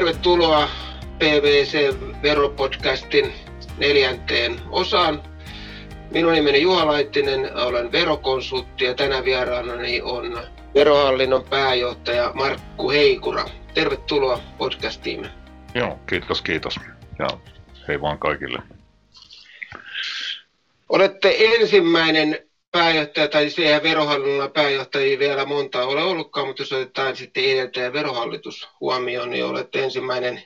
Tervetuloa PVC-veropodcastin neljänteen osaan. Minun nimeni Juha Laittinen, olen verokonsultti ja tänä vieraanani on Verohallinnon pääjohtaja Markku Heikura. Tervetuloa podcastiimme. Joo, kiitos, kiitos. Ja hei vaan kaikille. Olette ensimmäinen pääjohtaja, tai siihen verohallinnon pääjohtajia vielä monta ole ollutkaan, mutta jos otetaan sitten edeltäjä verohallitus huomioon, niin olette ensimmäinen,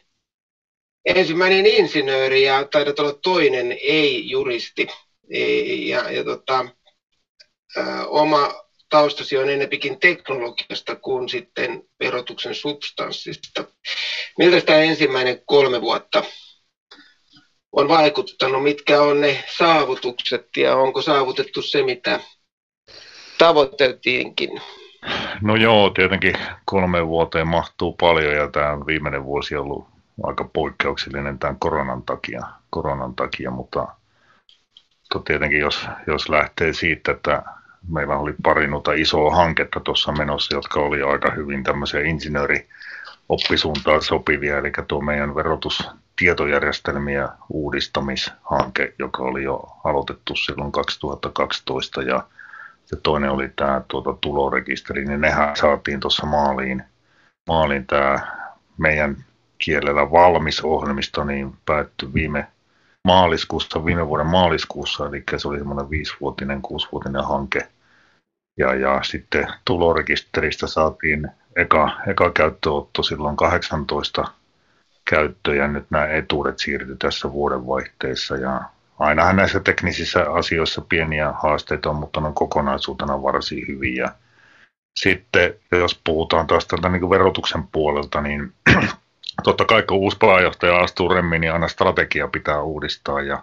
ensimmäinen insinööri ja taidat olla toinen ei-juristi. Ja, ja tota, oma taustasi on enempikin teknologiasta kuin sitten verotuksen substanssista. Miltä tämä ensimmäinen kolme vuotta on vaikuttanut, mitkä on ne saavutukset ja onko saavutettu se, mitä tavoiteltiinkin? No joo, tietenkin kolme vuoteen mahtuu paljon ja tämä viimeinen vuosi on ollut aika poikkeuksellinen tämän koronan takia, koronan takia mutta tietenkin jos, jos lähtee siitä, että meillä oli pari noita isoa hanketta tuossa menossa, jotka oli aika hyvin tämmöisiä insinöörioppisuuntaan sopivia, eli tuo meidän verotustietojärjestelmiä uudistamishanke, joka oli jo aloitettu silloin 2012 ja se toinen oli tämä tuota, tulorekisteri, niin nehän saatiin tuossa maaliin, maaliin tämä meidän kielellä valmis ohjelmisto, niin päättyi viime maaliskuussa, viime vuoden maaliskuussa, eli se oli semmoinen viisivuotinen, kuusivuotinen hanke. Ja, ja sitten tulorekisteristä saatiin eka, eka käyttöotto silloin 18 käyttö ja nyt nämä etuudet siirtyi tässä vuodenvaihteessa ja ainahan näissä teknisissä asioissa pieniä haasteita on, mutta ne on kokonaisuutena varsin hyviä. Sitten jos puhutaan taas tältä niin verotuksen puolelta, niin totta kai kun uusi pääjohtaja astuu remmiin, niin aina strategia pitää uudistaa. Ja,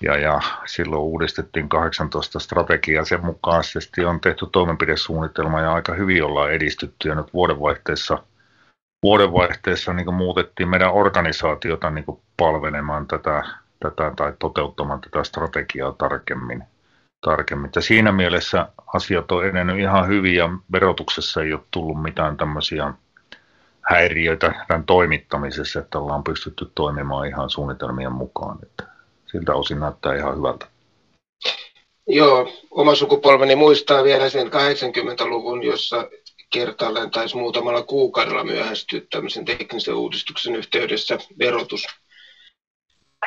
ja, ja silloin uudistettiin 18 strategiaa. Sen mukaisesti on tehty toimenpidesuunnitelma ja aika hyvin ollaan edistytty ja nyt vuodenvaihteessa, vuodenvaihteessa niin muutettiin meidän organisaatiota niin palvelemaan tätä, tätä tai toteuttamaan tätä strategiaa tarkemmin. tarkemmin. Ja siinä mielessä asiat on edennyt ihan hyvin ja verotuksessa ei ole tullut mitään tämmöisiä häiriöitä tämän toimittamisessa, että ollaan pystytty toimimaan ihan suunnitelmien mukaan. Että siltä osin näyttää ihan hyvältä. Joo, oma sukupolveni muistaa vielä sen 80-luvun, jossa kertaalleen taisi muutamalla kuukaudella myöhästyä tämmöisen teknisen uudistuksen yhteydessä verotus.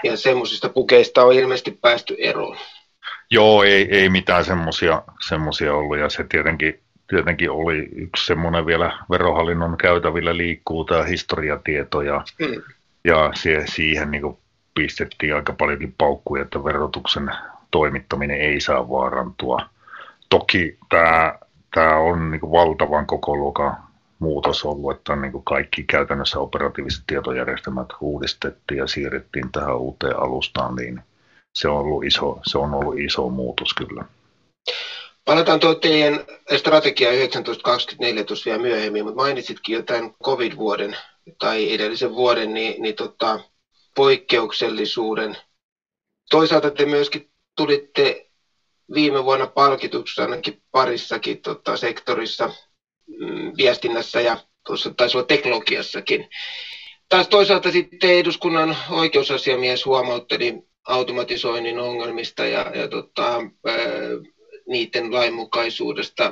Ja semmoisista pukeista on ilmeisesti päästy eroon. Joo, ei, ei mitään semmoisia ollut ja se tietenkin tietenkin oli yksi semmoinen vielä verohallinnon käytävillä liikkuu tämä historiatieto ja, mm. ja se, siihen niin pistettiin aika paljonkin paukkuja, että verotuksen toimittaminen ei saa vaarantua. Toki tämä, tämä on niin valtavan koko luokan muutos ollut, että niin kaikki käytännössä operatiiviset tietojärjestelmät uudistettiin ja siirrettiin tähän uuteen alustaan, niin se on ollut iso, se on ollut iso muutos kyllä. Palataan tuo teidän strategia 1924 tuossa vielä myöhemmin, mutta mainitsitkin jotain covid-vuoden tai edellisen vuoden niin, niin tota, poikkeuksellisuuden. Toisaalta te myöskin tulitte viime vuonna palkituksi ainakin parissakin tota, sektorissa mm, viestinnässä ja tuossa taisi olla teknologiassakin. Taas toisaalta sitten eduskunnan oikeusasiamies huomautteli automatisoinnin ongelmista ja, ja tota, ää, niiden lainmukaisuudesta.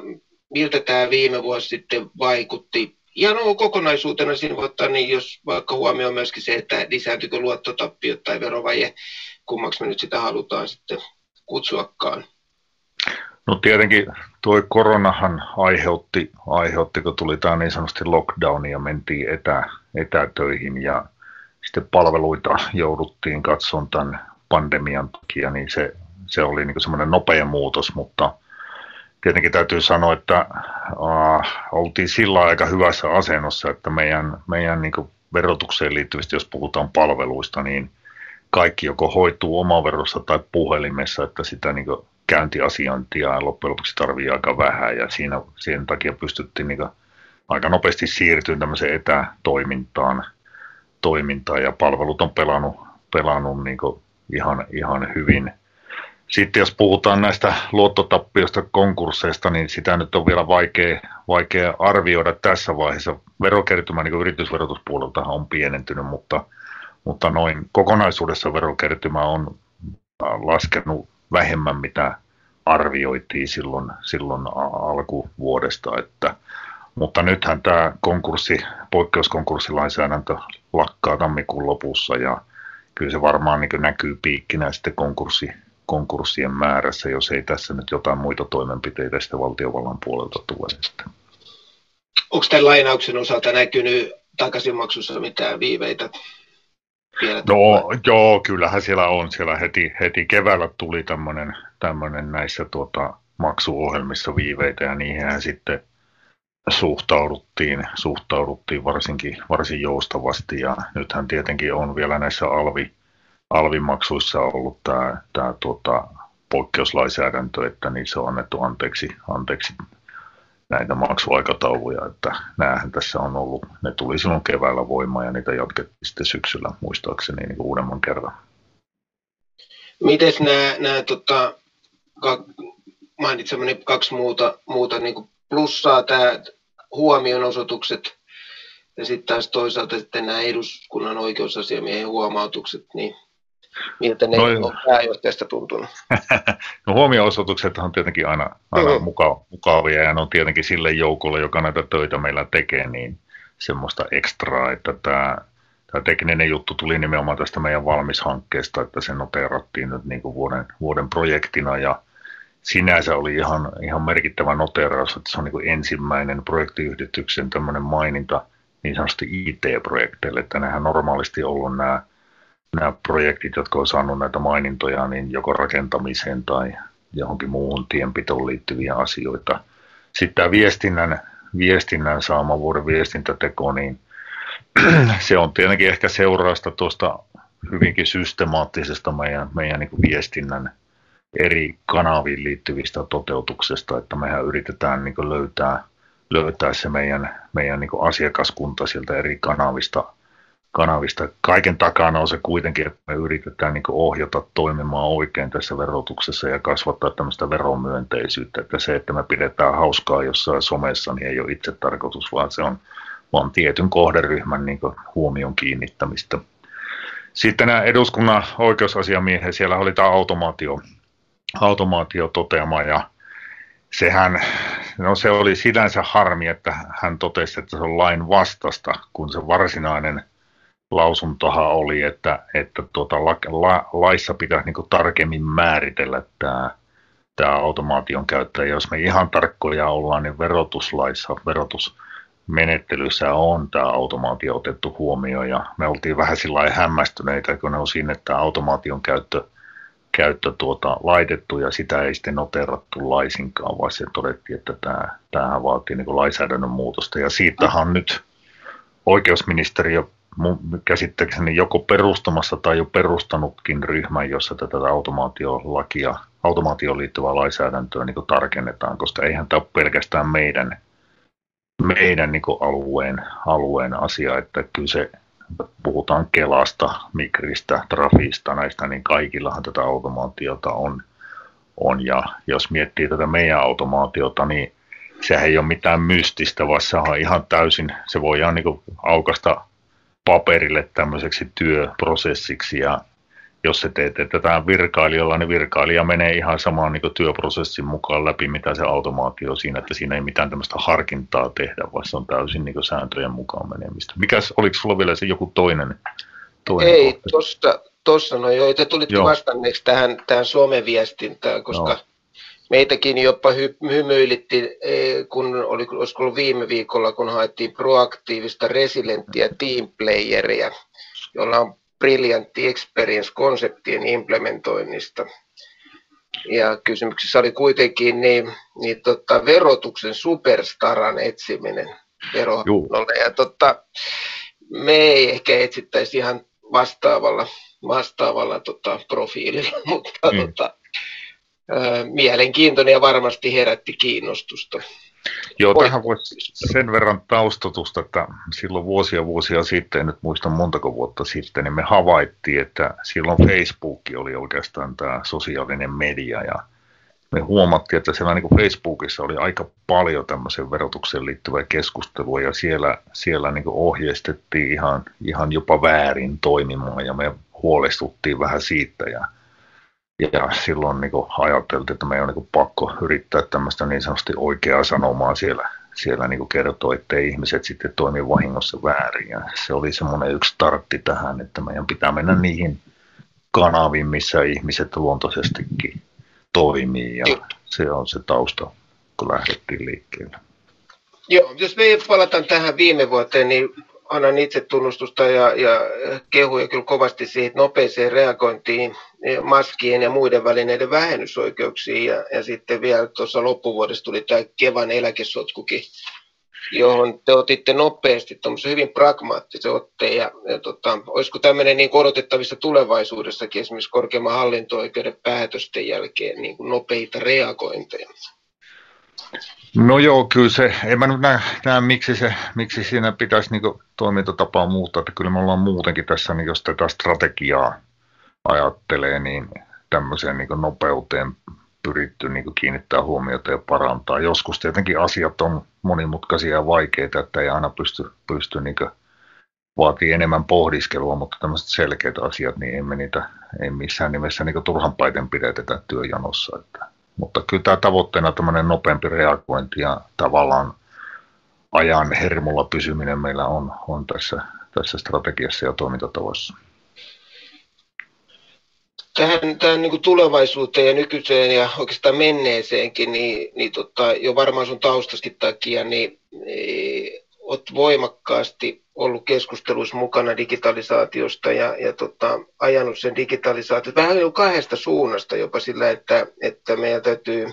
Miltä tämä viime vuosi sitten vaikutti? Ihan on kokonaisuutena siinä voi ottaa, niin jos vaikka huomioon myöskin se, että lisääntyykö luottotappio tai verovaje, kummaksi me nyt sitä halutaan sitten kutsuakaan. No tietenkin tuo koronahan aiheutti, aiheutti, kun tuli tämä niin sanotusti lockdown ja mentiin etä, etätöihin ja sitten palveluita jouduttiin katsomaan tämän pandemian takia, niin se se oli niin semmoinen nopea muutos, mutta tietenkin täytyy sanoa, että uh, oltiin sillä aika hyvässä asennossa, että meidän, meidän niin verotukseen liittyvistä, jos puhutaan palveluista, niin kaikki joko hoituu omaverossa tai puhelimessa, että sitä niin käyntiasiointia loppujen lopuksi tarvii aika vähän. Ja siinä, sen takia pystyttiin niin aika nopeasti siirtymään tämmöiseen etätoimintaan. Toimintaan. Ja palvelut on pelannut, pelannut niin ihan, ihan hyvin. Sitten jos puhutaan näistä luottotappioista konkursseista, niin sitä nyt on vielä vaikea, vaikea arvioida tässä vaiheessa. verokertymä niin yritysverotuspuolelta on pienentynyt, mutta, mutta noin kokonaisuudessa verokertymä on laskenut vähemmän, mitä arvioitiin silloin, silloin alkuvuodesta, että, mutta nythän tämä konkurssi, poikkeuskonkurssilainsäädäntö lakkaa tammikuun lopussa ja kyllä se varmaan niin näkyy piikkinä sitten konkurssi, konkurssien määrässä, jos ei tässä nyt jotain muita toimenpiteitä sitten valtiovallan puolelta tule. Onko tämän lainauksen osalta näkynyt takaisinmaksussa mitään viiveitä? Vielä no joo, kyllähän siellä on. Siellä heti, heti keväällä tuli tämmöinen näissä tuota, maksuohjelmissa viiveitä ja niihin sitten suhtauduttiin, suhtauduttiin varsinkin, varsin joustavasti ja nythän tietenkin on vielä näissä alvi, alvimaksuissa ollut tämä, tämä tuota, poikkeuslainsäädäntö, että niissä on annettu anteeksi, anteeksi näitä maksuaikatauluja, että näähän tässä on ollut, ne tuli silloin keväällä voimaan ja niitä jatkettiin sitten syksyllä muistaakseni niin uudemman kerran. Miten nämä, nämä tota, mainitsemani kaksi muuta, muuta niin plussaa, tämä huomionosoitukset ja sitten taas toisaalta sitten nämä eduskunnan oikeusasiamiehen huomautukset, niin miltä ne Noin. on pääjohtajasta tuntunut? no huomio-osoitukset on tietenkin aina, aina mm. muka, mukavia ja ne on tietenkin sille joukolle, joka näitä töitä meillä tekee, niin semmoista ekstraa, että tämä, tämä tekninen juttu tuli nimenomaan tästä meidän valmishankkeesta, että se noteerattiin nyt niin kuin vuoden, vuoden projektina ja sinänsä oli ihan, ihan merkittävä noteraus, että se on niin kuin ensimmäinen projektiyhdistyksen tämmöinen maininta niin sanotusti IT-projekteille, että nehän normaalisti ollut nämä nämä projektit, jotka on saanut näitä mainintoja, niin joko rakentamiseen tai johonkin muuhun tienpitoon liittyviä asioita. Sitten tämä viestinnän, viestinnän saama vuoden viestintäteko, niin se on tietenkin ehkä seurausta tuosta hyvinkin systemaattisesta meidän, meidän niin viestinnän eri kanaviin liittyvistä toteutuksesta, että mehän yritetään niin löytää, löytää se meidän, meidän niin asiakaskunta sieltä eri kanavista – kanavista. Kaiken takana on se kuitenkin, että me yritetään niin ohjata toimimaan oikein tässä verotuksessa ja kasvattaa tämmöistä veromyönteisyyttä. Että se, että me pidetään hauskaa jossain somessa, niin ei ole itse tarkoitus, vaan se on vaan tietyn kohderyhmän niin huomion kiinnittämistä. Sitten nämä eduskunnan oikeusasiamiehet, siellä oli tämä automaatio, automaatio toteama ja sehän, no se oli sinänsä harmi, että hän totesi, että se on lain vastasta, kun se varsinainen lausuntohan oli, että, että tuota, la, la, laissa pitäisi niin tarkemmin määritellä tämä, tämä automaation käyttö. Ja jos me ihan tarkkoja ollaan, niin verotuslaissa, verotusmenettelyssä on tämä automaatio otettu huomioon. Ja me oltiin vähän sillä hämmästyneitä, kun ne on sinne tämä automaation käyttö, käyttö tuota, laitettu ja sitä ei sitten noterattu laisinkaan, vaan se todettiin, että tämä, tämähän vaatii niin lainsäädännön muutosta. Ja siitähän nyt oikeusministeriö käsittääkseni joko perustamassa tai jo perustanutkin ryhmän, jossa tätä automaatiolakia, automaatioon liittyvää lainsäädäntöä niin tarkennetaan, koska eihän tämä ole pelkästään meidän, meidän niin alueen, alueen asia, että kyllä se puhutaan Kelasta, Mikristä, Trafista, näistä, niin kaikillahan tätä automaatiota on. on. Ja jos miettii tätä meidän automaatiota, niin sehän ei ole mitään mystistä, vaan se on ihan täysin, se voidaan niin aukasta paperille tämmöiseksi työprosessiksi ja jos se teet tätä virkailijoilla, niin virkailija menee ihan samaan niin työprosessin mukaan läpi, mitä se automaatio siinä, että siinä ei mitään tämmöistä harkintaa tehdä, vaan se on täysin niin sääntöjen mukaan menemistä. Mikäs, oliko sulla vielä se joku toinen? toinen ei, tuossa, no joo, te tulitte joo. vastanneeksi tähän, tähän someviestintään, koska no meitäkin jopa hy- hymyilitti, e, kun oli, olisiko ollut viime viikolla, kun haettiin proaktiivista resilenttiä teamplayeria, jolla on briljantti experience-konseptien implementoinnista. Ja kysymyksessä oli kuitenkin niin, niin tota, verotuksen superstaran etsiminen veronolle. Ja tota, me ei ehkä etsittäisi ihan vastaavalla, vastaavalla tota, profiililla, mutta mm. tota, mielenkiintoinen ja varmasti herätti kiinnostusta. Joo, tähän voisi sen verran taustatusta, että silloin vuosia vuosia sitten, en nyt muista montako vuotta sitten, niin me havaittiin, että silloin Facebook oli oikeastaan tämä sosiaalinen media ja me huomattiin, että siellä niin kuin Facebookissa oli aika paljon tämmöisen verotukseen liittyvää keskustelua ja siellä, siellä niin kuin ohjeistettiin ihan, ihan jopa väärin toimimaan ja me huolestuttiin vähän siitä ja, ja silloin niin kuin ajateltiin, että meidän on niin kuin pakko yrittää tämmöistä niin sanotusti oikeaa sanomaa siellä, siellä niin kuin kertoa, ettei ihmiset sitten toimi vahingossa väärin. Ja se oli semmoinen yksi startti tähän, että meidän pitää mennä niihin kanaviin, missä ihmiset luontoisestikin toimii. Ja se on se tausta, kun lähdettiin liikkeelle. Joo, jos me palataan tähän viime vuoteen, niin annan itse tunnustusta ja, ja kehuja kyllä kovasti siihen nopeeseen reagointiin maskien ja muiden välineiden vähennysoikeuksiin. Ja, ja sitten vielä tuossa loppuvuodessa tuli tämä Kevan eläkesotkukin, johon te otitte nopeasti tuommoisen hyvin pragmaattisen otteen. Ja, ja tota, olisiko tämmöinen niin odotettavissa tulevaisuudessakin esimerkiksi korkeimman hallinto-oikeuden päätösten jälkeen niin kuin nopeita reagointeja? No joo, kyllä se, en mä nyt näe, näe miksi, se, miksi siinä pitäisi niin toimintatapaa muuttaa, että kyllä me ollaan muutenkin tässä, niin jos tätä strategiaa ajattelee, niin tämmöiseen niin nopeuteen pyritty niin kiinnittää huomiota ja parantaa. Joskus tietenkin asiat on monimutkaisia ja vaikeita, että ei aina pysty, pysty niin vaatii enemmän pohdiskelua, mutta tämmöiset selkeät asiat, niin emme niitä ei missään nimessä niin turhan paiten pidetetä työjanossa. Että mutta kyllä tämä tavoitteena tämmöinen nopeampi reagointi ja tavallaan ajan hermolla pysyminen meillä on, on tässä, tässä strategiassa ja toimintatavoissa. Tähän, tähän niin tulevaisuuteen ja nykyiseen ja oikeastaan menneeseenkin, niin, niin tota, jo varmaan sun taustastakin takia, niin, niin olet voimakkaasti ollut keskusteluissa mukana digitalisaatiosta ja, ja tota, ajanut sen digitalisaatiota vähän jo kahdesta suunnasta jopa sillä, että, että meidän täytyy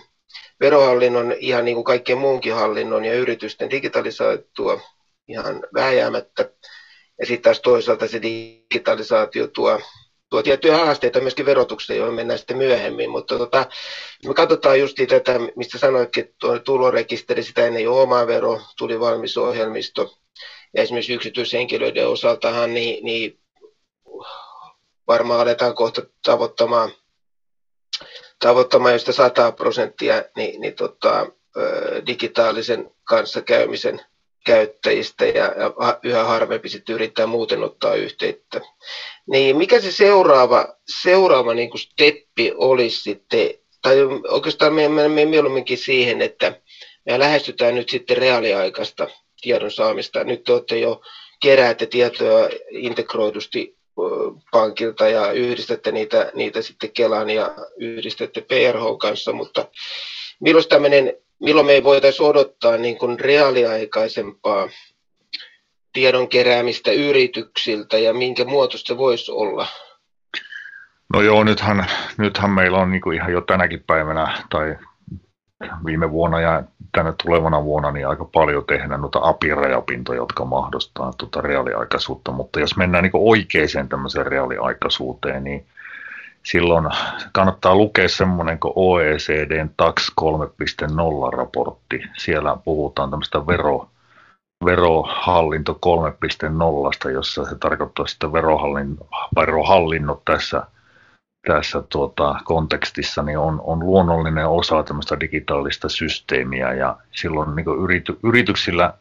verohallinnon ihan niin kuin kaikkien muunkin hallinnon ja yritysten digitalisaattua ihan vääjäämättä. Ja sitten taas toisaalta se digitalisaatio tuo, tuo tiettyjä haasteita myöskin verotukseen, joihin mennään sitten myöhemmin. Mutta tota, me katsotaan just tätä, mistä sanoitkin, että tuo tulorekisteri, sitä ennen jo oma vero, tuli valmis ohjelmisto, ja esimerkiksi yksityishenkilöiden osaltahan niin, niin varmaan aletaan kohta tavoittamaan, tavoittamaan jo sitä 100 prosenttia niin, niin tota, digitaalisen kanssakäymisen käyttäjistä ja, yhä harvempi sitten yrittää muuten ottaa yhteyttä. Niin mikä se seuraava, seuraava niin kuin steppi olisi sitten, tai oikeastaan me menemme mieluumminkin siihen, että me lähestytään nyt sitten reaaliaikaista tiedon saamista. Nyt te olette jo keräätte tietoja integroidusti pankilta ja yhdistätte niitä, niitä sitten Kelan ja yhdistätte PRH kanssa, mutta milloin, tämmöinen, milloin me ei voitaisiin odottaa niin kuin reaaliaikaisempaa tiedon keräämistä yrityksiltä ja minkä muotoista se voisi olla? No joo, nythän, nythän meillä on niin kuin ihan jo tänäkin päivänä tai viime vuonna ja tänne tulevana vuonna niin aika paljon tehdään noita API-rajapintoja, jotka mahdollistaa tuota reaaliaikaisuutta, mutta jos mennään niin oikeaan tämmöiseen reaaliaikaisuuteen, niin silloin kannattaa lukea semmoinen kuin OECDn TAX 3.0 raportti. Siellä puhutaan tämmöistä vero, verohallinto 3.0, jossa se tarkoittaa sitä verohallin, verohallinnot tässä – tässä tuota, kontekstissa niin on, on luonnollinen osa tämmöistä digitaalista systeemiä ja silloin niin yrity, yrityksillä,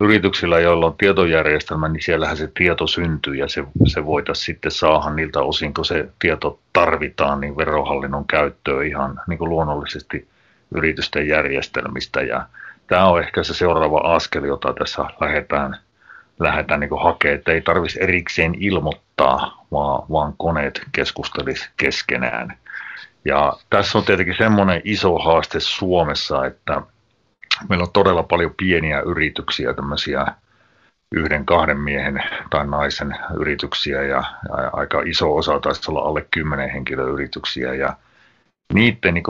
yrityksillä, joilla on tietojärjestelmä, niin siellähän se tieto syntyy ja se, se voitaisiin sitten saada niiltä osin, kun se tieto tarvitaan, niin verohallinnon käyttöön ihan niin kuin luonnollisesti yritysten järjestelmistä ja tämä on ehkä se seuraava askel, jota tässä lähdetään – lähdetään niin hakemaan, että ei tarvitsisi erikseen ilmoittaa, vaan, vaan koneet keskustelisi keskenään. Ja tässä on tietenkin semmoinen iso haaste Suomessa, että meillä on todella paljon pieniä yrityksiä, tämmöisiä yhden, kahden miehen tai naisen yrityksiä ja, ja aika iso osa taisi olla alle kymmenen henkilöyrityksiä ja niiden niin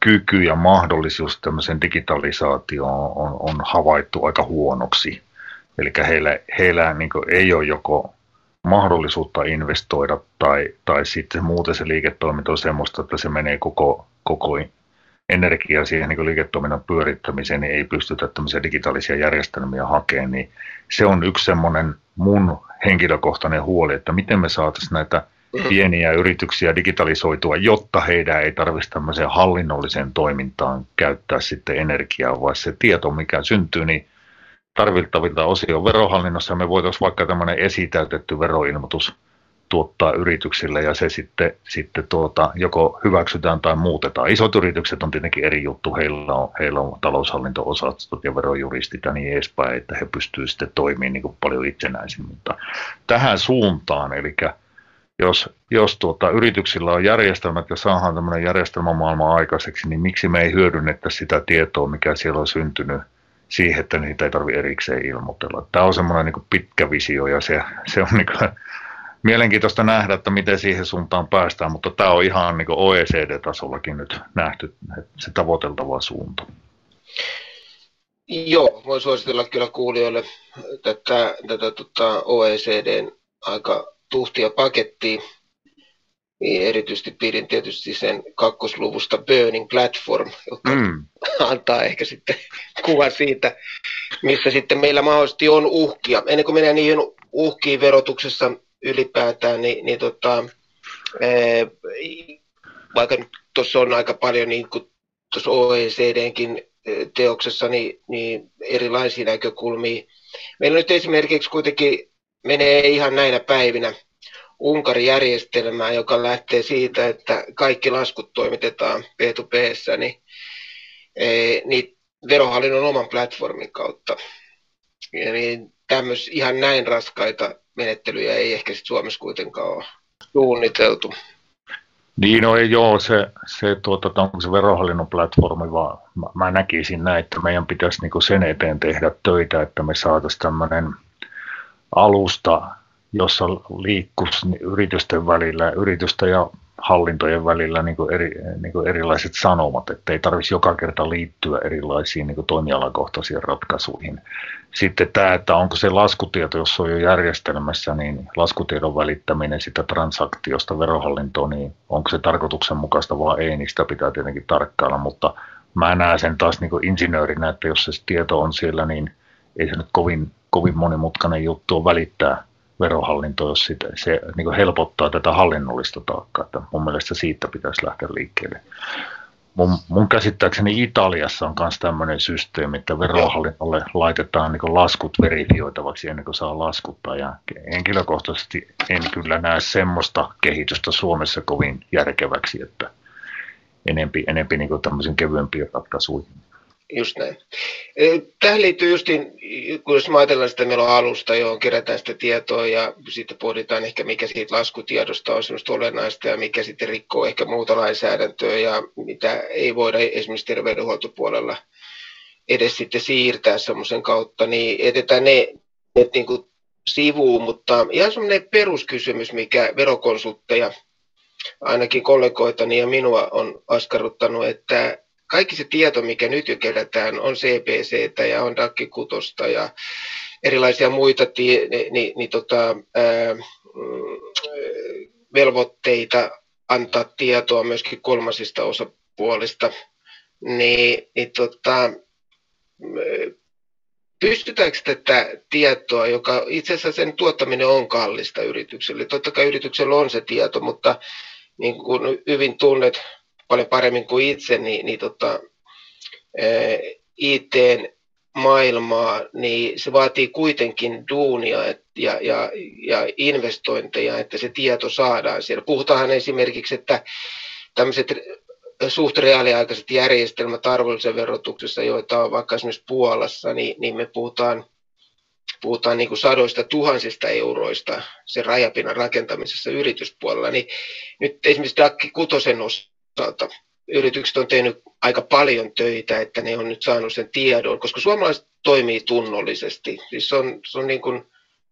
kyky ja mahdollisuus tämmöisen digitalisaatioon on, on havaittu aika huonoksi. Eli heillä, heillä niin ei ole joko mahdollisuutta investoida tai, tai sitten muuten se liiketoiminta on semmoista, että se menee koko, koko energia siihen niin liiketoiminnan pyörittämiseen, niin ei pystytä tämmöisiä digitaalisia järjestelmiä hakemaan, niin se on yksi semmoinen mun henkilökohtainen huoli, että miten me saataisiin näitä mm-hmm. pieniä yrityksiä digitalisoitua, jotta heidän ei tarvitsisi tämmöiseen hallinnolliseen toimintaan käyttää sitten energiaa, vaan se tieto, mikä syntyy, niin tarvittavilta osin verohallinnossa me voitaisiin vaikka tämmöinen esitäytetty veroilmoitus tuottaa yrityksille ja se sitten, sitten tuota, joko hyväksytään tai muutetaan. Isot yritykset on tietenkin eri juttu, heillä on, heillä on taloushallinto-osastot ja verojuristit ja niin edespäin, että he pystyvät sitten toimimaan niin kuin paljon itsenäisin, mutta tähän suuntaan, eli jos, jos tuota, yrityksillä on järjestelmät ja saadaan tämmöinen järjestelmämaailma aikaiseksi, niin miksi me ei hyödynnetä sitä tietoa, mikä siellä on syntynyt siihen, että niitä ei tarvitse erikseen ilmoitella. Tämä on semmoinen niin pitkä visio ja se, se on niin kuin, mielenkiintoista nähdä, että miten siihen suuntaan päästään, mutta tämä on ihan niin OECD-tasollakin nyt nähty se tavoiteltava suunta. Joo, voin suositella kyllä kuulijoille tätä, tätä tota OECDn aika tuhtia pakettia. Niin erityisesti pidin tietysti sen kakkosluvusta Burning Platform, joka mm. antaa ehkä sitten kuva siitä, missä sitten meillä mahdollisesti on uhkia. Ennen kuin mennään niihin uhkiin verotuksessa ylipäätään, niin, niin tota, ee, vaikka tuossa on aika paljon niin kuin tuossa OECDnkin teoksessa niin, niin erilaisia näkökulmia. Meillä nyt esimerkiksi kuitenkin menee ihan näinä päivinä Unkarin järjestelmää, joka lähtee siitä, että kaikki laskut toimitetaan P2P, niin, niin verohallinnon oman platformin kautta. Ja niin tämmöis, ihan näin raskaita menettelyjä ei ehkä sit Suomessa kuitenkaan ole suunniteltu. Niin, no ei joo, se, se tuota, onko se verohallinnon platformi, vaan mä, mä näkisin näin, että meidän pitäisi niin sen eteen tehdä töitä, että me saataisiin tämmöinen alusta, jossa liikkuisi yritysten välillä, yritystä ja hallintojen välillä niin kuin eri, niin kuin erilaiset sanomat, että ei tarvitsisi joka kerta liittyä erilaisiin niin kuin toimialakohtaisiin ratkaisuihin. Sitten tämä, että onko se laskutieto, jos on jo järjestelmässä, niin laskutiedon välittäminen sitä transaktiosta verohallintoon, niin onko se tarkoituksenmukaista vai ei, niin sitä pitää tietenkin tarkkailla, mutta mä näen sen taas niin kuin insinöörinä, että jos se tieto on siellä, niin ei se nyt kovin, kovin monimutkainen juttu on välittää verohallinto, jos sitä, se niin helpottaa tätä hallinnollista taakkaa. Että mun mielestä siitä pitäisi lähteä liikkeelle. Mun, mun käsittääkseni Italiassa on myös tämmöinen systeemi, että verohallinnolle laitetaan niin laskut verifioitavaksi ennen kuin saa laskuttaa. Ja henkilökohtaisesti en kyllä näe semmoista kehitystä Suomessa kovin järkeväksi, että enempi, enempi niin tämmöisen kevyempiä ratkaisuihin. Just näin. E, tähän liittyy justiin, kun jos ajatellaan sitä, meillä on alusta, johon kerätään sitä tietoa ja sitten pohditaan ehkä, mikä siitä laskutiedosta on semmoista olennaista ja mikä sitten rikkoo ehkä muuta lainsäädäntöä ja mitä ei voida esimerkiksi terveydenhuoltopuolella edes sitten siirtää semmoisen kautta, niin etetään ne, ne niin kuin sivuun, mutta ihan semmoinen peruskysymys, mikä verokonsultteja, ainakin kollegoitani ja minua on askarruttanut, että kaikki se tieto, mikä nyt jo kerätään, on CPC ja on DAC kutosta ja erilaisia muita tie, niin, niin, tota, ää, velvoitteita antaa tietoa myöskin kolmasista osapuolista, niin, niin tota, pystytäänkö tätä tietoa, joka itse asiassa sen tuottaminen on kallista yritykselle. Totta kai yrityksellä on se tieto, mutta niin kuin hyvin tunnet paljon paremmin kuin itse, niin, niin tota, IT-maailmaa, niin se vaatii kuitenkin duunia et, ja, ja, ja investointeja, että se tieto saadaan siellä. Puhutaan esimerkiksi, että tämmöiset suht reaaliaikaiset järjestelmät arvonlisän verotuksessa, joita on vaikka esimerkiksi Puolassa, niin, niin me puhutaan, puhutaan niin kuin sadoista tuhansista euroista sen rajapinnan rakentamisessa yrityspuolella, niin nyt esimerkiksi Dakki Kutosen osalta yritykset on tehnyt aika paljon töitä, että ne on nyt saanut sen tiedon, koska suomalaiset toimii tunnollisesti. Siis se on, se on, niin kuin,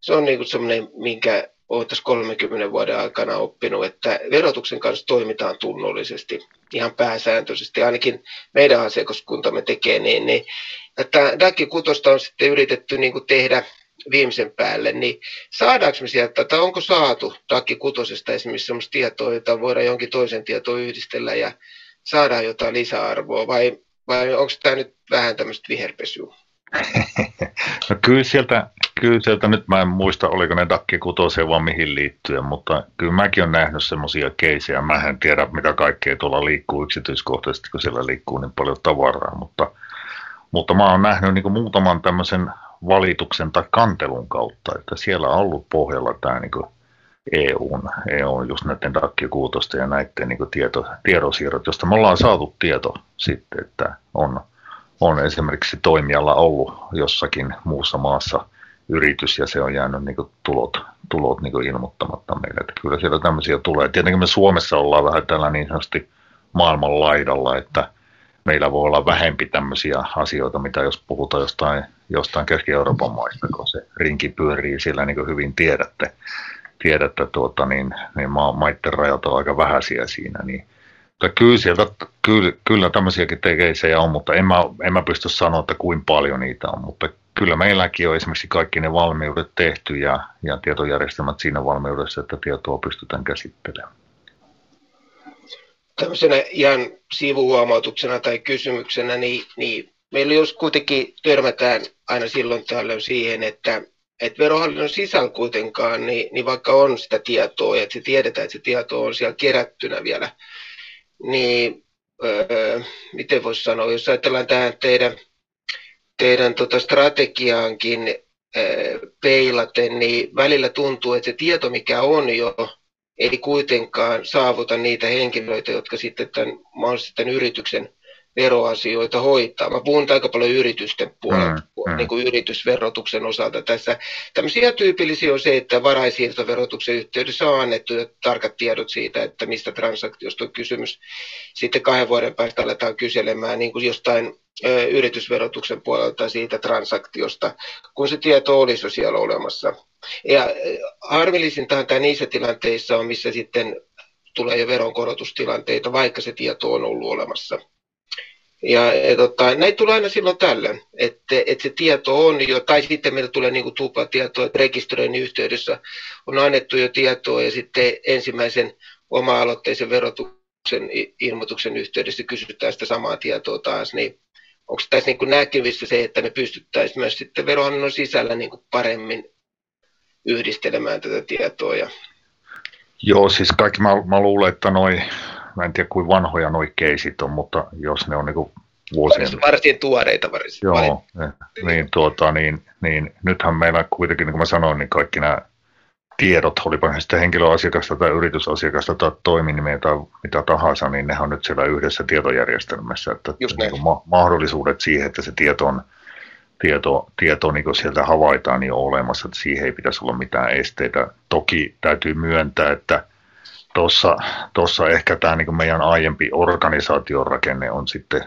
se on niin kuin semmoinen, minkä olen tässä 30 vuoden aikana oppinut, että verotuksen kanssa toimitaan tunnollisesti ihan pääsääntöisesti, ainakin meidän asiakaskuntamme tekee niin. niin että DAC 6 on sitten yritetty niin kuin tehdä viimeisen päälle, niin saadaanko me sieltä, tai onko saatu DAC 6 esimerkiksi sellaista tietoa, jota voidaan jonkin toisen tietoon yhdistellä ja saadaan jotain lisäarvoa vai, vai onko tämä nyt vähän tämmöistä viherpesyä? no kyllä sieltä, kyllä sieltä, nyt mä en muista, oliko ne Dakki kutoseen vaan mihin liittyen, mutta kyllä mäkin olen nähnyt semmoisia keisejä. Mä en tiedä, mitä kaikkea tuolla liikkuu yksityiskohtaisesti, kun siellä liikkuu niin paljon tavaraa, mutta, mutta mä oon nähnyt niin muutaman tämmöisen valituksen tai kantelun kautta, että siellä on ollut pohjalla tämä niin EUn, EUn just näiden DAC-kuutosta ja näiden niin tieto, tiedonsiirrot, josta me ollaan saatu tieto sitten, että on, on esimerkiksi toimijalla ollut jossakin muussa maassa yritys ja se on jäänyt niin tulot, tulot niin ilmoittamatta meille. Että kyllä siellä tämmöisiä tulee. Tietenkin me Suomessa ollaan vähän tällä niin sanotusti maailman laidalla, että meillä voi olla vähempi tämmöisiä asioita, mitä jos puhutaan jostain, jostain Keski-Euroopan maista, kun se rinki pyörii siellä niin kuin hyvin tiedätte, tiedätte tuota, niin, niin ma- maiden rajat on aika vähäisiä siinä, niin mutta kyllä sieltä, kyllä, kyllä tämmöisiäkin tekeisejä on, mutta en mä, en mä pysty sanoa, että kuinka paljon niitä on, mutta kyllä meilläkin on esimerkiksi kaikki ne valmiudet tehty ja, ja tietojärjestelmät siinä valmiudessa, että tietoa pystytään käsittelemään. Tämmöisenä ihan sivuhuomautuksena tai kysymyksenä, niin, niin meillä jos kuitenkin törmätään aina silloin tällöin siihen, että, että verohallinnon sisällä kuitenkaan, niin, niin vaikka on sitä tietoa ja että se tiedetään, että se tieto on siellä kerättynä vielä, niin öö, miten voisi sanoa, jos ajatellaan tähän teidän, teidän tota strategiaankin öö, peilaten, niin välillä tuntuu, että se tieto, mikä on jo ei kuitenkaan saavuta niitä henkilöitä, jotka sitten tämän, mahdollisesti tämän yrityksen veroasioita hoitaa. Mä puhun aika paljon yritysten puolella, mm, mm. niin kuin yritysverotuksen osalta tässä. Tämmöisiä tyypillisiä on se, että varainsiirtoverotuksen yhteydessä on annettu tarkat tiedot siitä, että mistä transaktiosta on kysymys. Sitten kahden vuoden päästä aletaan kyselemään niin kuin jostain ö, yritysverotuksen puolelta siitä transaktiosta, kun se tieto olisi jo siellä olemassa. Ja harmillisintahan tämä niissä tilanteissa on, missä sitten tulee jo veronkorotustilanteita, vaikka se tieto on ollut olemassa. Ja, ja tota, näitä tulee aina silloin tällöin, että, että se tieto on jo, tai sitten meillä tulee niin tuplatietoa, että rekisteröinnin yhteydessä on annettu jo tietoa ja sitten ensimmäisen oma-aloitteisen verotuksen ilmoituksen yhteydessä kysytään sitä samaa tietoa taas, niin onko tässä niin näkyvissä se, että me pystyttäisiin myös sitten verohallinnon sisällä niin paremmin yhdistelemään tätä tietoa. Ja... Joo, siis kaikki mä, mä luulen, että noi, mä en tiedä kuin vanhoja noi keisit on, mutta jos ne on niinku vuosien... Varsin tuoreita varsin. Joo, ne, niin, tuota, niin, niin, nythän meillä kuitenkin, niin kuin mä sanoin, niin kaikki nämä tiedot, olipa ne sitten henkilöasiakasta tai yritysasiakasta tai toiminimeä tai mitä tahansa, niin ne on nyt siellä yhdessä tietojärjestelmässä. Että niin ma- mahdollisuudet siihen, että se tieto on tieto, tieto niin sieltä havaitaan niin olemassa, että siihen ei pitäisi olla mitään esteitä. Toki täytyy myöntää, että tuossa ehkä tämä niin meidän aiempi organisaatiorakenne on sitten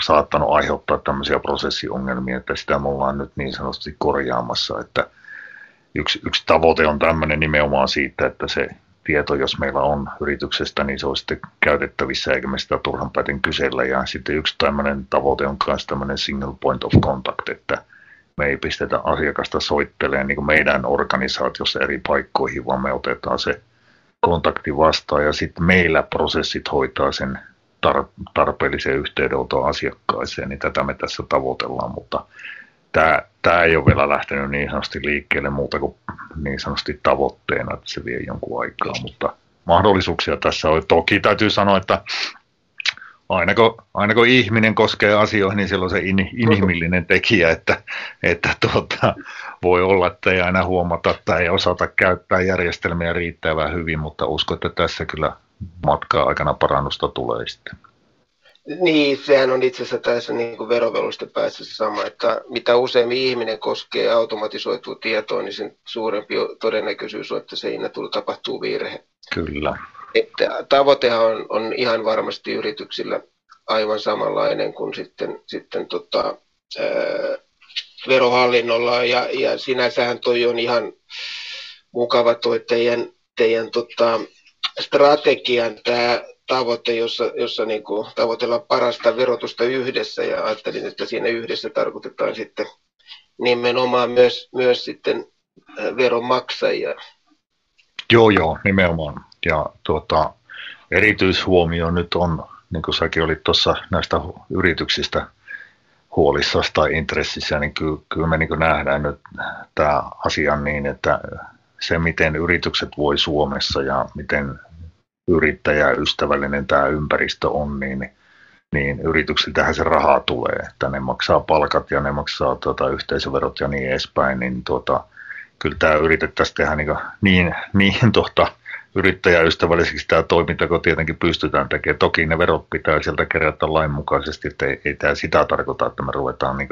saattanut aiheuttaa tämmöisiä prosessiongelmia, että sitä me ollaan nyt niin sanotusti korjaamassa, että yksi, yksi tavoite on tämmöinen nimenomaan siitä, että se tieto, jos meillä on yrityksestä, niin se on sitten käytettävissä, eikä me sitä turhan pääten kysellä. Ja sitten yksi tämmöinen tavoite on myös tämmöinen single point of contact, että me ei pistetä asiakasta soittelemaan niin meidän organisaatiossa eri paikkoihin, vaan me otetaan se kontakti vastaan ja sitten meillä prosessit hoitaa sen tar- tarpeellisen yhteydenoton asiakkaaseen, niin tätä me tässä tavoitellaan, mutta tämä, tämä ei ole vielä lähtenyt niin sanotusti liikkeelle muuta kuin niin sanotusti tavoitteena, että se vie jonkun aikaa, mutta mahdollisuuksia tässä on. Toki täytyy sanoa, että aina kun, aina kun ihminen koskee asioihin, niin silloin se in, inhimillinen tekijä, että, että tuota, voi olla, että ei aina huomata tai ei osata käyttää järjestelmiä riittävän hyvin, mutta uskon, että tässä kyllä matkaa aikana parannusta tulee sitten. Niin, sehän on itse asiassa tässä niin kuin verovelvollisten päässä sama, että mitä useammin ihminen koskee automatisoitua tietoa, niin sen suurempi todennäköisyys on, että siinä tulee tapahtuu virhe. Kyllä. Että tavoitehan on, on ihan varmasti yrityksillä aivan samanlainen kuin sitten, sitten tota, ää, verohallinnolla, ja, ja sinänsähän toi on ihan mukava tuo teidän, teidän tota, strategian tämä tavoite, jossa, jossa niin kuin tavoitellaan parasta verotusta yhdessä ja ajattelin, että siinä yhdessä tarkoitetaan sitten nimenomaan myös, myös sitten veronmaksajia. Joo, joo, nimenomaan. Ja tuota, erityishuomio nyt on, niin kuin säkin olit tuossa näistä yrityksistä huolissaan tai intressissä, niin kyllä, kyllä me niin nähdään nyt tämä asia niin, että se miten yritykset voi Suomessa ja miten yrittäjäystävällinen tämä ympäristö on, niin, niin yrityksiltähän se rahaa tulee, että ne maksaa palkat ja ne maksaa tuota, yhteisöverot ja niin edespäin, niin tuota, kyllä tämä yritettäisiin tehdä niin, niin, niin tuota, yrittäjäystävälliseksi tämä toiminta, kun tietenkin pystytään tekemään. Toki ne verot pitää sieltä kerätä lainmukaisesti, että ei, ei tämä sitä tarkoita, että me ruvetaan niin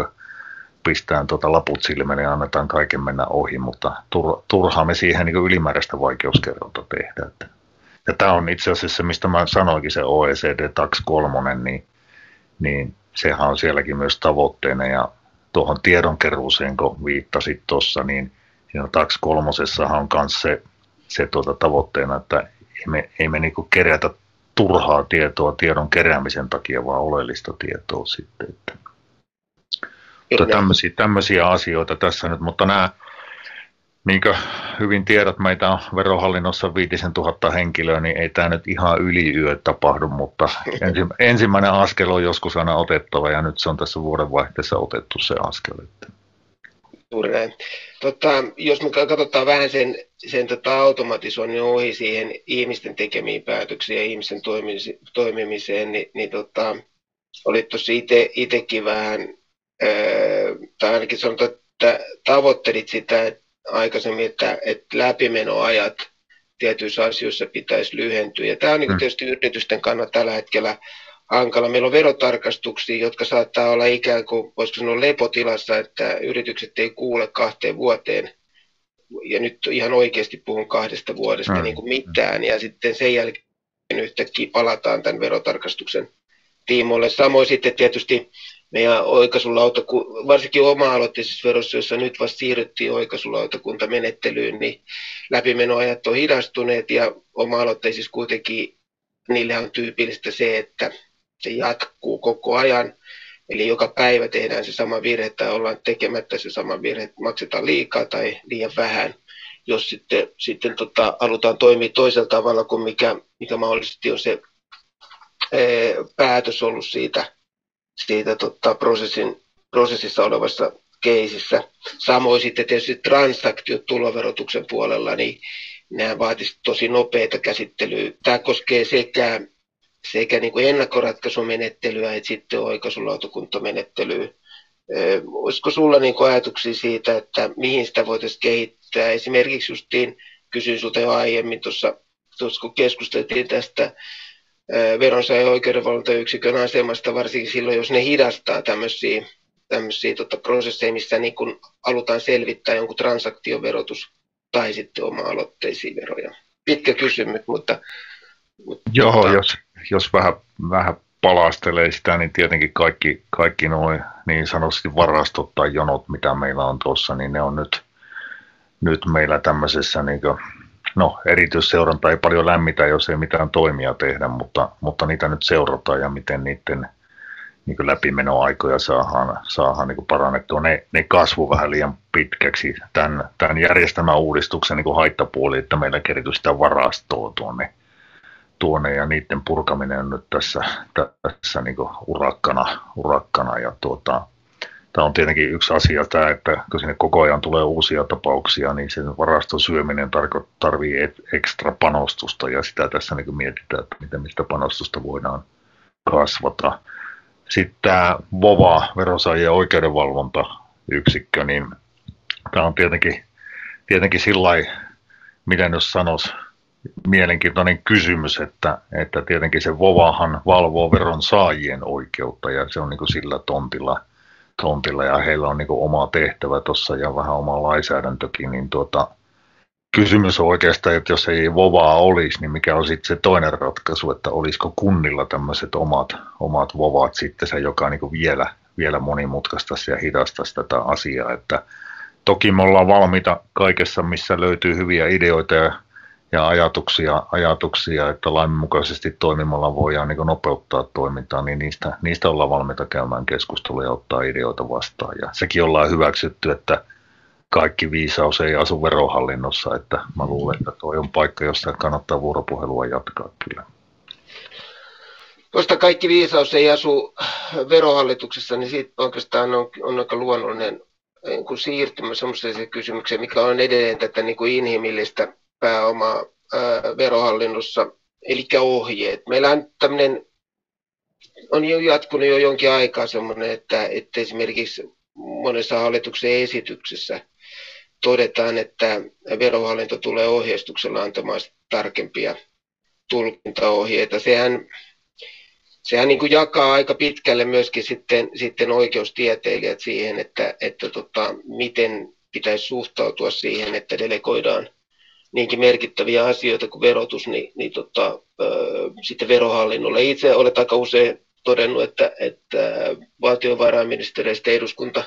pistään tuota laput silmille ja annetaan kaiken mennä ohi, mutta tur, turhaa me siihen niin ylimääräistä vaikeuskerronta tehdä. Että. Ja tämä on itse asiassa mistä mä sanoinkin, se OECD TAX 3, niin, niin sehän on sielläkin myös tavoitteena ja tuohon tiedonkeruuseen, kun viittasit tuossa, niin siinä TAX 3 on myös se se tuota tavoitteena, että ei me, ei me niin kerätä turhaa tietoa tiedon keräämisen takia, vaan oleellista tietoa sitten. Että. Mutta tämmöisiä, tämmöisiä asioita tässä nyt, mutta nämä, niin kuin hyvin tiedät, meitä on verohallinnossa 5000 henkilöä, niin ei tämä nyt ihan yli yö tapahdu, mutta ensimmäinen askel on joskus aina otettava ja nyt se on tässä vuodenvaihteessa otettu se askel. Että. Juuri näin. Tota, jos me katsotaan vähän sen, sen tota automatisoinnin ohi siihen ihmisten tekemiin päätöksiin ja ihmisten toimimiseen, niin, niin tota, olit tuossa itsekin vähän, ää, tai ainakin sanotaan, että tavoittelit sitä aikaisemmin, että, että läpimenoajat tietyissä asioissa pitäisi lyhentyä. Ja tämä on niin tietysti yritysten kannalta tällä hetkellä hankala. Meillä on verotarkastuksia, jotka saattaa olla ikään kuin, voisiko sanoa lepotilassa, että yritykset ei kuule kahteen vuoteen. Ja nyt ihan oikeasti puhun kahdesta vuodesta mm. niin kuin mitään. Ja sitten sen jälkeen yhtäkkiä palataan tämän verotarkastuksen tiimoille. Samoin sitten tietysti meidän oikasulauta, varsinkin oma-aloitteisissa verossa, jossa nyt vasta siirryttiin oikaisulautakuntamenettelyyn, niin läpimenoajat on hidastuneet ja oma-aloitteisissa kuitenkin niille on tyypillistä se, että se jatkuu koko ajan. Eli joka päivä tehdään se sama virhe tai ollaan tekemättä se sama virhe, maksetaan liikaa tai liian vähän, jos sitten, sitten tota, halutaan toimia toisella tavalla kuin mikä, mikä mahdollisesti on se ee, päätös ollut siitä, siitä tota, prosessin, prosessissa olevassa keisissä. Samoin sitten tietysti transaktiot tuloverotuksen puolella, niin nämä vaatisivat tosi nopeita käsittelyä. Tämä koskee sekä sekä niin kuin ennakkoratkaisumenettelyä että sitten oikaisulautakuntamenettelyä. Olisiko sulla niin kuin ajatuksia siitä, että mihin sitä voitaisiin kehittää? Esimerkiksi justiin kysyin sinulta jo aiemmin tuossa, tuossa kun keskusteltiin tästä veronsaajan oikeudenvalvontayksikön asemasta, varsinkin silloin, jos ne hidastaa tämmöisiä, tämmöisiä tota, prosesseja, missä niin kun halutaan selvittää jonkun transaktioverotus tai sitten oma-aloitteisia veroja. Pitkä kysymys, mutta... mutta Joo, tota... jos, jos vähän, vähän palastelee sitä, niin tietenkin kaikki, kaikki noin niin sanotusti varastot tai jonot, mitä meillä on tuossa, niin ne on nyt, nyt meillä tämmöisessä, niin kuin, no erityisseuranta ei paljon lämmitä, jos ei mitään toimia tehdä, mutta, mutta niitä nyt seurataan ja miten niiden niin läpimenoaikoja saadaan, saadaan niin parannettua. Ne, ne kasvu vähän liian pitkäksi tämän, tämän järjestelmän uudistuksen niin haittapuoli, että meillä kerityi sitä varastoa tuonne tuonne ja niiden purkaminen on nyt tässä, tässä niin urakkana, urakkana ja tuota, tämä on tietenkin yksi asia tämä, että kun sinne koko ajan tulee uusia tapauksia, niin sen varaston syöminen tarvii ekstra panostusta ja sitä tässä niin mietitään, että miten mistä panostusta voidaan kasvata. Sitten tämä VOVA, verosaajien oikeudenvalvontayksikkö, niin tämä on tietenkin, tietenkin sillä miten jos sanoisi, mielenkiintoinen kysymys, että, että tietenkin se VOVAhan valvoo veron saajien oikeutta ja se on niin kuin sillä tontilla, tontilla ja heillä on niin kuin oma tehtävä tuossa ja vähän oma lainsäädäntökin, niin tuota, kysymys on oikeastaan, että jos ei VOVAa olisi, niin mikä on sitten se toinen ratkaisu, että olisiko kunnilla tämmöiset omat, omat VOVAat sitten se, joka niin kuin vielä, vielä monimutkaistaisi ja hidastaisi tätä asiaa, että toki me ollaan valmiita kaikessa, missä löytyy hyviä ideoita ja ja ajatuksia, ajatuksia, että lainmukaisesti toimimalla voidaan niin nopeuttaa toimintaa, niin niistä, niistä ollaan valmiita käymään keskustelua ja ottaa ideoita vastaan. Ja sekin ollaan hyväksytty, että kaikki viisaus ei asu verohallinnossa, että mä luulen, että tuo on paikka, jossa kannattaa vuoropuhelua jatkaa kyllä. koska kaikki viisaus ei asu verohallituksessa, niin siitä oikeastaan on, on aika luonnollinen niin kuin siirtymä sellaiseen kysymykseen, mikä on edelleen tätä niin kuin inhimillistä pääomaa ää, verohallinnossa, eli ohjeet. Meillä on tämmöinen, on jo jatkunut jo jonkin aikaa semmoinen, että, että esimerkiksi monessa hallituksen esityksessä todetaan, että verohallinto tulee ohjeistuksella antamaan tarkempia tulkintaohjeita. Sehän sehän niin kuin jakaa aika pitkälle myöskin sitten, sitten oikeustieteilijät siihen, että, että tota, miten pitäisi suhtautua siihen, että delegoidaan niinkin merkittäviä asioita kuin verotus, niin, niin tota, sitten verohallinnolle. Itse olet aika usein todennut, että, että valtiovarainministeriöstä eduskunta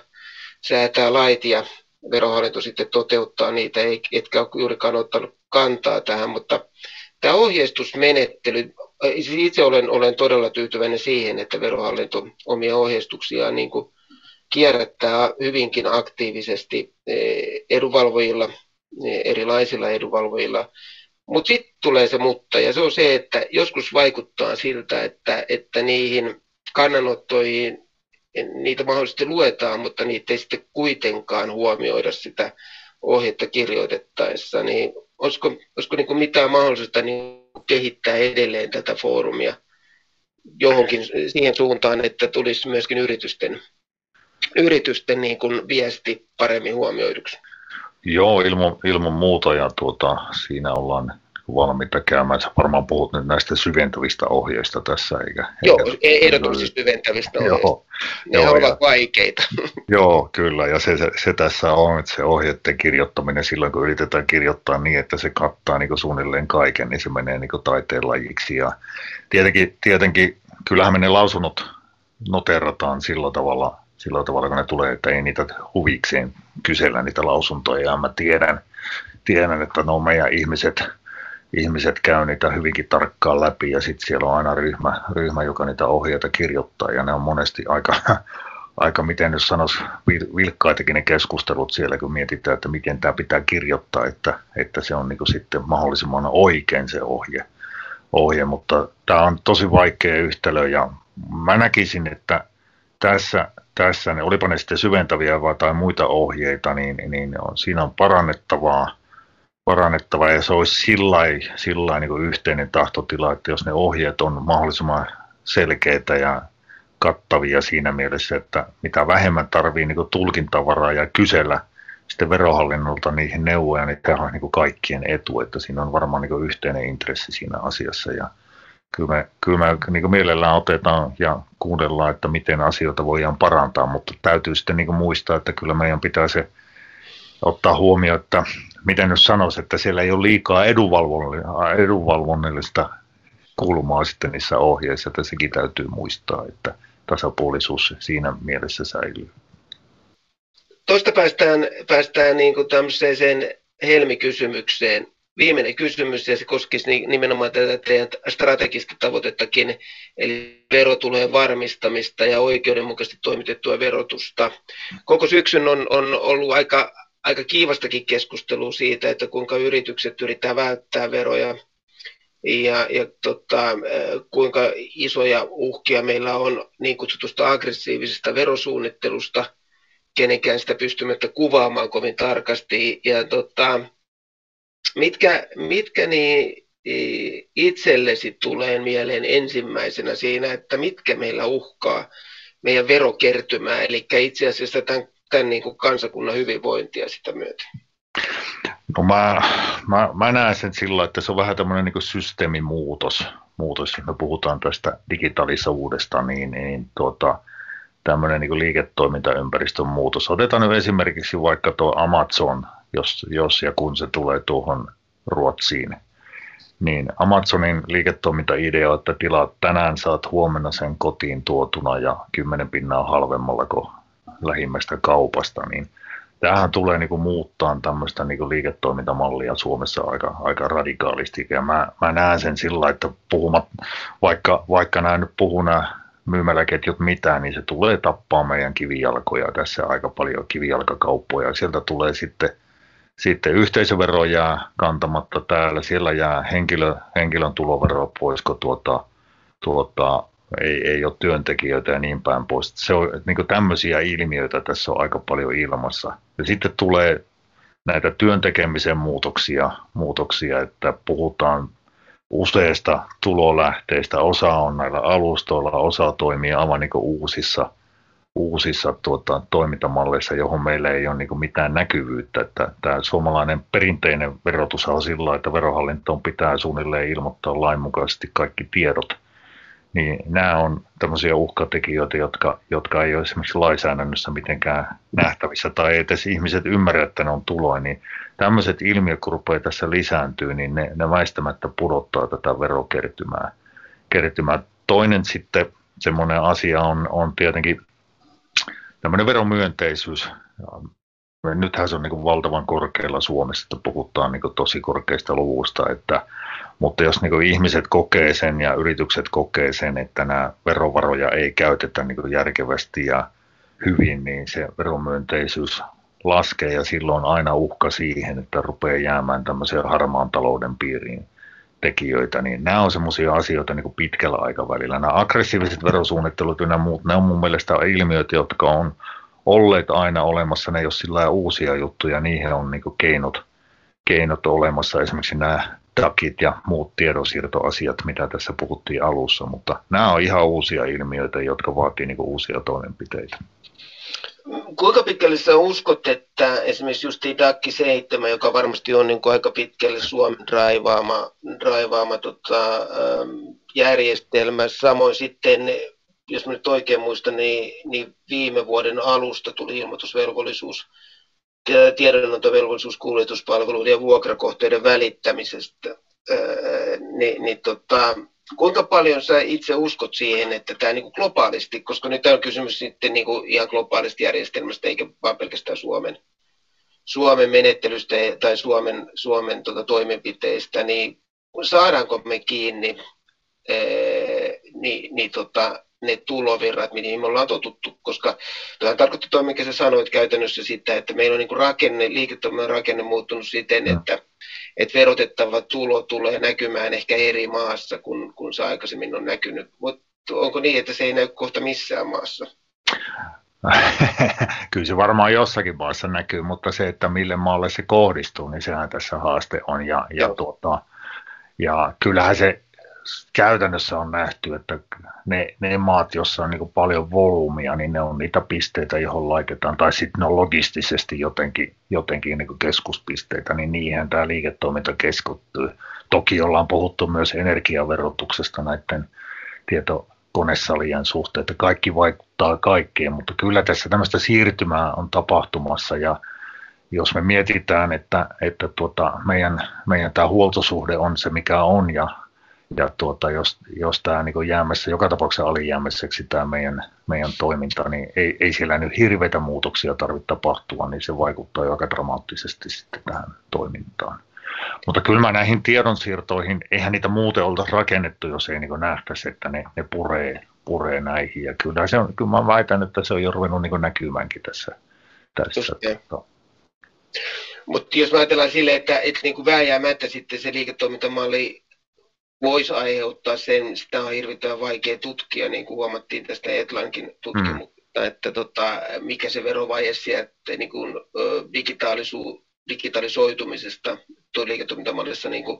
säätää lait ja verohallinto sitten toteuttaa niitä, etkä ole juurikaan ottanut kantaa tähän, mutta tämä ohjeistusmenettely itse olen, olen todella tyytyväinen siihen, että verohallinto omia ohjeistuksiaan niin kuin kierrättää hyvinkin aktiivisesti eh, edunvalvojilla, erilaisilla edunvalvojilla. Mutta sitten tulee se mutta, ja se on se, että joskus vaikuttaa siltä, että, että niihin kannanottoihin niitä mahdollisesti luetaan, mutta niitä ei sitten kuitenkaan huomioida sitä ohjetta kirjoitettaessa. Niin olisiko, olisiko niin kuin mitään mahdollisuutta niin kehittää edelleen tätä foorumia johonkin siihen suuntaan, että tulisi myöskin yritysten, yritysten niin kuin viesti paremmin huomioiduksi. Joo, ilman, ilman muuta ja tuota, siinä ollaan valmiita käymään. Sä varmaan puhut nyt näistä syventävistä ohjeista tässä, eikä? Joo, eikä, ehdottomasti syventävistä ohjeista. Joo, ne joo, ovat ja, vaikeita. Joo, kyllä, ja se, se, se, tässä on, että se ohjeiden kirjoittaminen silloin, kun yritetään kirjoittaa niin, että se kattaa niin suunnilleen kaiken, niin se menee niin taiteen lajiksi. Ja tietenkin, tietenkin, kyllähän me ne lausunnot noterataan sillä tavalla, sillä tavalla, kun ne tulee, että ei niitä huvikseen kysellä niitä lausuntoja, ja mä tiedän, tiedän että no meidän ihmiset, ihmiset käy niitä hyvinkin tarkkaan läpi ja sitten siellä on aina ryhmä, ryhmä, joka niitä ohjeita kirjoittaa ja ne on monesti aika, aika miten nyt sanoisi, vilkkaitakin ne keskustelut siellä, kun mietitään, että miten tämä pitää kirjoittaa, että, että se on niin sitten mahdollisimman oikein se ohje. ohje. Mutta tämä on tosi vaikea yhtälö ja mä näkisin, että tässä, tässä ne, olipa ne sitten syventäviä vai tai muita ohjeita, niin, niin on, siinä on parannettavaa – parannettava ja se olisi sillä niin yhteinen tahtotila, että jos ne ohjeet on mahdollisimman selkeitä ja kattavia siinä mielessä, että mitä vähemmän tarvii niin tulkintavaraa ja kysellä sitten verohallinnolta niihin neuvoja, niin tämä on niin kaikkien etu, että siinä on varmaan niin yhteinen intressi siinä asiassa. Ja kyllä me, kyllä me niin mielellään otetaan ja kuunnellaan, että miten asioita voidaan parantaa, mutta täytyy sitten niin muistaa, että kyllä meidän pitää se ottaa huomioon, että miten nyt sanoisi, että siellä ei ole liikaa edunvalvonnallista kulmaa sitten niissä ohjeissa, että sekin täytyy muistaa, että tasapuolisuus siinä mielessä säilyy. Tuosta päästään, päästään niin kuin tämmöiseen helmikysymykseen. Viimeinen kysymys, ja se koskisi nimenomaan tätä teidän strategista tavoitettakin, eli verotulojen varmistamista ja oikeudenmukaisesti toimitettua verotusta. Koko syksyn on, on ollut aika aika kiivastakin keskustelua siitä, että kuinka yritykset yrittää välttää veroja ja, ja tota, kuinka isoja uhkia meillä on niin kutsutusta aggressiivisesta verosuunnittelusta, kenenkään sitä pystymättä kuvaamaan kovin tarkasti. Ja tota, mitkä, mitkä niin itsellesi tulee mieleen ensimmäisenä siinä, että mitkä meillä uhkaa meidän verokertymää, eli itse asiassa tämän tämän niin kuin kansakunnan hyvinvointia sitä myöten? No mä, mä, mä näen sen sillä, että se on vähän tämmöinen niin systeemimuutos. Muutos, jos me puhutaan tästä digitaalisuudesta, niin, niin tuota, tämmöinen niin liiketoimintaympäristön muutos. Otetaan nyt esimerkiksi vaikka tuo Amazon, jos, jos ja kun se tulee tuohon Ruotsiin. Niin Amazonin liiketoimintaidea että tilaat tänään, saat huomenna sen kotiin tuotuna ja kymmenen pinnaa halvemmalla kuin lähimmästä kaupasta, niin tämähän tulee niin kuin muuttaa tämmöistä niin kuin liiketoimintamallia Suomessa aika, aika radikaalisti. Ja mä, mä näen sen sillä, että puhumat, vaikka, vaikka nämä nyt puhuu nämä myymäläketjut mitään, niin se tulee tappaa meidän kivijalkoja tässä aika paljon kivijalkakauppoja. Sieltä tulee sitten, sitten yhteisövero jää kantamatta täällä, siellä jää henkilö, henkilön tulovero pois, kun tuota, tuota, ei, ei ole työntekijöitä ja niin päin pois. Se on, niin tämmöisiä ilmiöitä tässä on aika paljon ilmassa. Ja sitten tulee näitä työntekemisen muutoksia, muutoksia, että puhutaan useista tulolähteistä. Osa on näillä alustoilla, osa toimii aivan niin uusissa, uusissa tuota, toimintamalleissa, johon meillä ei ole niin mitään näkyvyyttä. Että tämä suomalainen perinteinen verotus on sillä että verohallintoon pitää suunnilleen ilmoittaa lainmukaisesti kaikki tiedot – niin nämä on tämmöisiä uhkatekijöitä, jotka, jotka ei ole esimerkiksi lainsäädännössä mitenkään nähtävissä tai ei edes ihmiset ymmärrä, että ne on tuloja, niin tämmöiset ilmiöt, kun rupeaa tässä lisääntyy, niin ne, ne väistämättä pudottaa tätä verokertymää. Kertymää. Toinen sitten semmoinen asia on, on tietenkin tämmöinen veromyönteisyys. Nythän se on niin valtavan korkealla Suomessa, että puhutaan niin tosi korkeista luvuista, että mutta jos niin ihmiset kokee sen ja yritykset kokee sen, että nämä verovaroja ei käytetä niin järkevästi ja hyvin, niin se veromyönteisyys laskee ja silloin aina uhka siihen, että rupeaa jäämään tämmöisiä harmaan talouden piiriin tekijöitä, niin nämä on semmoisia asioita niin kuin pitkällä aikavälillä. Nämä aggressiiviset verosuunnittelut ja muut, ne on mun mielestä ilmiöitä, jotka on olleet aina olemassa, ne ole sillä uusia juttuja, niihin on niin keinot, keinot olemassa. Esimerkiksi nämä takit ja muut tiedonsiirtoasiat, mitä tässä puhuttiin alussa, mutta nämä on ihan uusia ilmiöitä, jotka vaatii niin uusia toimenpiteitä. Kuinka pitkälle sä uskot, että esimerkiksi just DAC 7, joka varmasti on niin kuin aika pitkälle Suomen draivaama, draivaama tota, järjestelmä, samoin sitten jos nyt oikein muistan, niin, niin viime vuoden alusta tuli ilmoitusvelvollisuus tiedonantovelvollisuus kuljetuspalveluiden ja vuokrakohteiden välittämisestä. niin, niin tota, kuinka paljon sä itse uskot siihen, että tämä niin globaalisti, koska nyt on kysymys sitten niin kuin ihan globaalista järjestelmästä, eikä vaan pelkästään Suomen, Suomen menettelystä tai Suomen, Suomen tota, toimenpiteistä, niin saadaanko me kiinni ää, niin, niin tota, ne tulovirrat, mihin me ollaan totuttu, koska tämä tarkoittaa tuo, mikä sä sanoit käytännössä sitä, että meillä on niin rakenne, liiketoiminnan rakenne muuttunut siten, mm. että, että verotettava tulo tulee näkymään ehkä eri maassa kuin, kuin se aikaisemmin on näkynyt. Mutta onko niin, että se ei näy kohta missään maassa? Kyllä se varmaan jossakin maassa näkyy, mutta se, että mille maalle se kohdistuu, niin sehän tässä haaste on. Ja, ja, tuota, ja kyllähän se käytännössä on nähty, että ne, ne maat, joissa on niin paljon volyymia, niin ne on niitä pisteitä, johon laitetaan, tai sitten ne on logistisesti jotenkin, jotenkin niin keskuspisteitä, niin niihin tämä liiketoiminta keskittyy. Toki ollaan puhuttu myös energiaverotuksesta näiden tietokonesalien suhteen, että kaikki vaikuttaa kaikkeen, mutta kyllä tässä tämmöistä siirtymää on tapahtumassa ja jos me mietitään, että, että tuota, meidän, meidän tämä huoltosuhde on se, mikä on, ja ja tuota, jos, jos tämä niin jäämässä, joka tapauksessa alijäämäiseksi tämä meidän, meidän toiminta, niin ei, ei siellä nyt hirveitä muutoksia tarvitse tapahtua, niin se vaikuttaa jo aika dramaattisesti sitten tähän toimintaan. Mutta kyllä mä näihin tiedonsiirtoihin, eihän niitä muuten oltaisi rakennettu, jos ei niin nähtäisi, että ne, ne puree, puree näihin. Ja kyllä, se on, kyllä mä väitän, että se on jo ruvennut niin näkymäänkin tässä. tässä Mutta jos mä ajatellaan silleen, että, että niin kuin vääjäämättä sitten se liiketoimintamalli voisi aiheuttaa sen, sitä on hirvittävän vaikea tutkia, niin kuin huomattiin tästä Etlankin tutkimuksesta, mm. että tota, mikä se verovaje sieltä niin kuin, digitaalisu, digitalisoitumisesta tuo liiketoimintamallissa niin kuin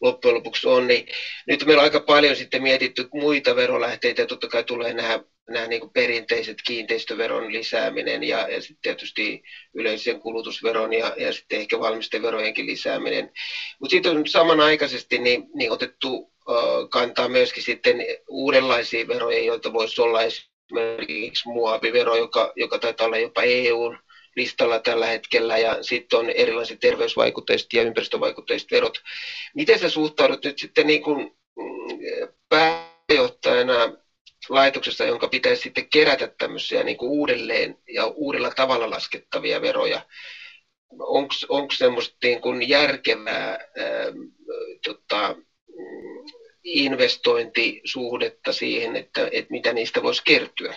loppujen lopuksi on, niin nyt meillä on aika paljon sitten mietitty muita verolähteitä, ja totta kai tulee nämä, nämä niin kuin perinteiset kiinteistöveron lisääminen ja, ja sitten tietysti yleisen kulutusveron ja, ja sitten ehkä valmisteverojenkin lisääminen. Mutta sitten on samanaikaisesti niin, niin otettu uh, kantaa myöskin sitten uudenlaisia veroja, joita voisi olla esimerkiksi muovivero, joka, joka taitaa olla jopa EUn listalla tällä hetkellä ja sitten on erilaiset terveysvaikutteiset ja ympäristövaikutteiset verot. Miten sä suhtaudut nyt sitten niin kuin mm, pääjohtajana laitoksessa, jonka pitäisi sitten kerätä tämmöisiä niin kuin uudelleen ja uudella tavalla laskettavia veroja? Onko semmoista niin kuin järkevää ää, tota, investointisuhdetta siihen, että, että mitä niistä voisi kertyä?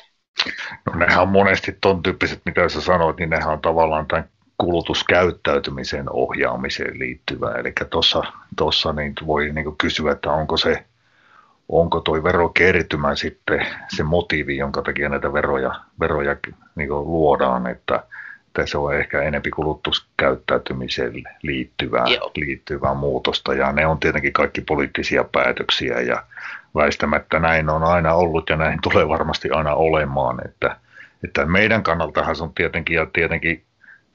No nehän on monesti ton tyyppiset, mitä sä sanoit, niin nehän on tavallaan tämän kulutuskäyttäytymisen ohjaamiseen liittyvä. Eli tuossa niin voi niin kysyä, että onko se, onko tuo verokertymä sitten se motiivi, jonka takia näitä veroja, veroja niin luodaan, että, että se on ehkä enempi kulutuskäyttäytymiseen liittyvää, liittyvää muutosta. Ja ne on tietenkin kaikki poliittisia päätöksiä ja väistämättä näin on aina ollut ja näin tulee varmasti aina olemaan, että, että meidän kannaltahan se on tietenkin ja tietenkin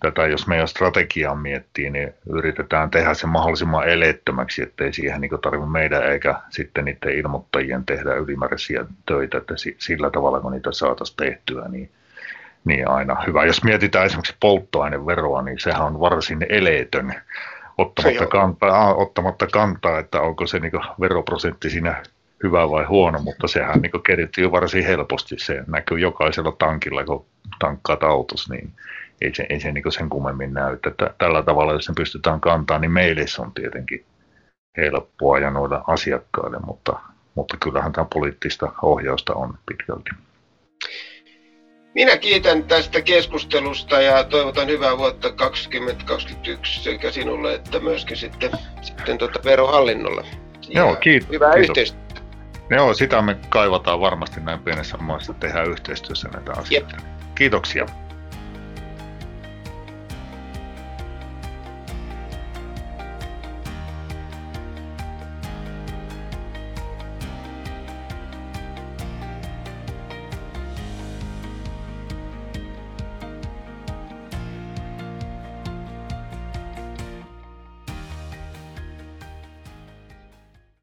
tätä, jos meidän strategiaa miettii, niin yritetään tehdä se mahdollisimman eleettömäksi, ettei siihen niin tarvitse meidän eikä sitten niiden ilmoittajien tehdä ylimääräisiä töitä, että sillä tavalla kun niitä saataisiin tehtyä, niin, niin aina hyvä. Jos mietitään esimerkiksi polttoaineveroa, niin sehän on varsin eleetön ottamatta kantaa, ottamatta kantaa, että onko se niin veroprosentti siinä hyvä vai huono, mutta sehän niin kertyy varsin helposti. Se näkyy jokaisella tankilla, kun tankkaat autos, niin ei se, ei se niin sen kummemmin näy. Että tällä tavalla, jos sen pystytään kantaa, niin meille se on tietenkin helppoa ja noilla asiakkaille, mutta, mutta kyllähän tämä poliittista ohjausta on pitkälti. Minä kiitän tästä keskustelusta ja toivotan hyvää vuotta 2021 sekä sinulle että myöskin sitten, sitten tuota verohallinnolle. Ja Joo, kiit- hyvää kiitos. yhteistyötä. Joo, sitä me kaivataan varmasti näin pienessä maassa, tehdään yhteistyössä näitä asioita. Jep. Kiitoksia.